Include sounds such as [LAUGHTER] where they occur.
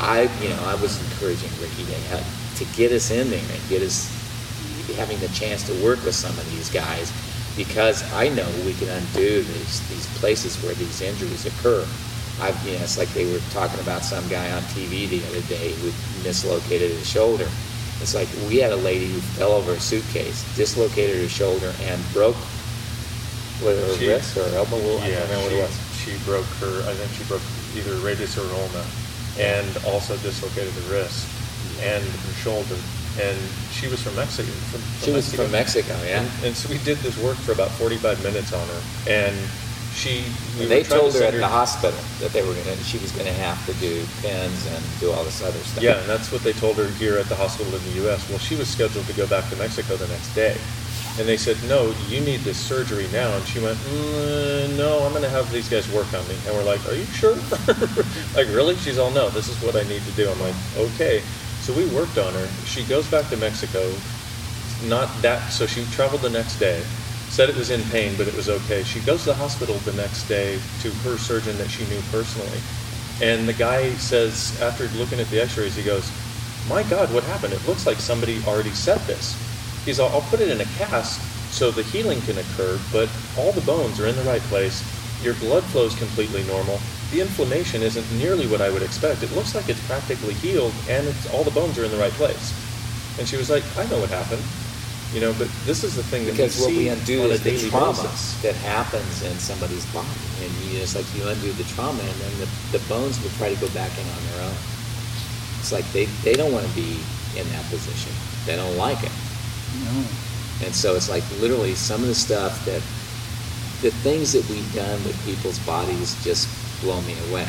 I, you know, I was encouraging Ricky to to get us in there and get us having the chance to work with some of these guys because I know we can undo these, these places where these injuries occur. I've, you know, it's like they were talking about some guy on TV the other day who mislocated his shoulder. It's like we had a lady who fell over a suitcase, dislocated her shoulder, and broke whether her She- wrist or elbow. I Yeah, don't remember what she, it was. she broke her, I think she broke either radius or ulna, and also dislocated the wrist and her shoulder. And she was from Mexico. From, from She was from Mexico, yeah. And, and so we did this work for about 45 minutes on her, and she. we they told to her at send the hospital that they were gonna, she was gonna have to do pins and do all this other stuff. Yeah, and that's what they told her here at the hospital in the U.S. Well, she was scheduled to go back to Mexico the next day. And they said, no, you need this surgery now. And she went, mm, no, I'm going to have these guys work on me. And we're like, are you sure? [LAUGHS] like, really? She's all, no, this is what I need to do. I'm like, okay. So we worked on her. She goes back to Mexico. Not that, so she traveled the next day, said it was in pain, but it was okay. She goes to the hospital the next day to her surgeon that she knew personally. And the guy says, after looking at the x rays, he goes, My God, what happened? It looks like somebody already set this. He's all, I'll put it in a cast so the healing can occur, but all the bones are in the right place. Your blood flow is completely normal. The inflammation isn't nearly what I would expect. It looks like it's practically healed, and it's, all the bones are in the right place. And she was like, I know what happened. You know, but this is the thing that Because we what we undo is the trauma basis. that happens in somebody's body. And you just like you undo the trauma and then the, the bones will try to go back in on their own. It's like they, they don't want to be in that position. They don't like it. No. And so it's like literally some of the stuff that the things that we've done with people's bodies just blow me away.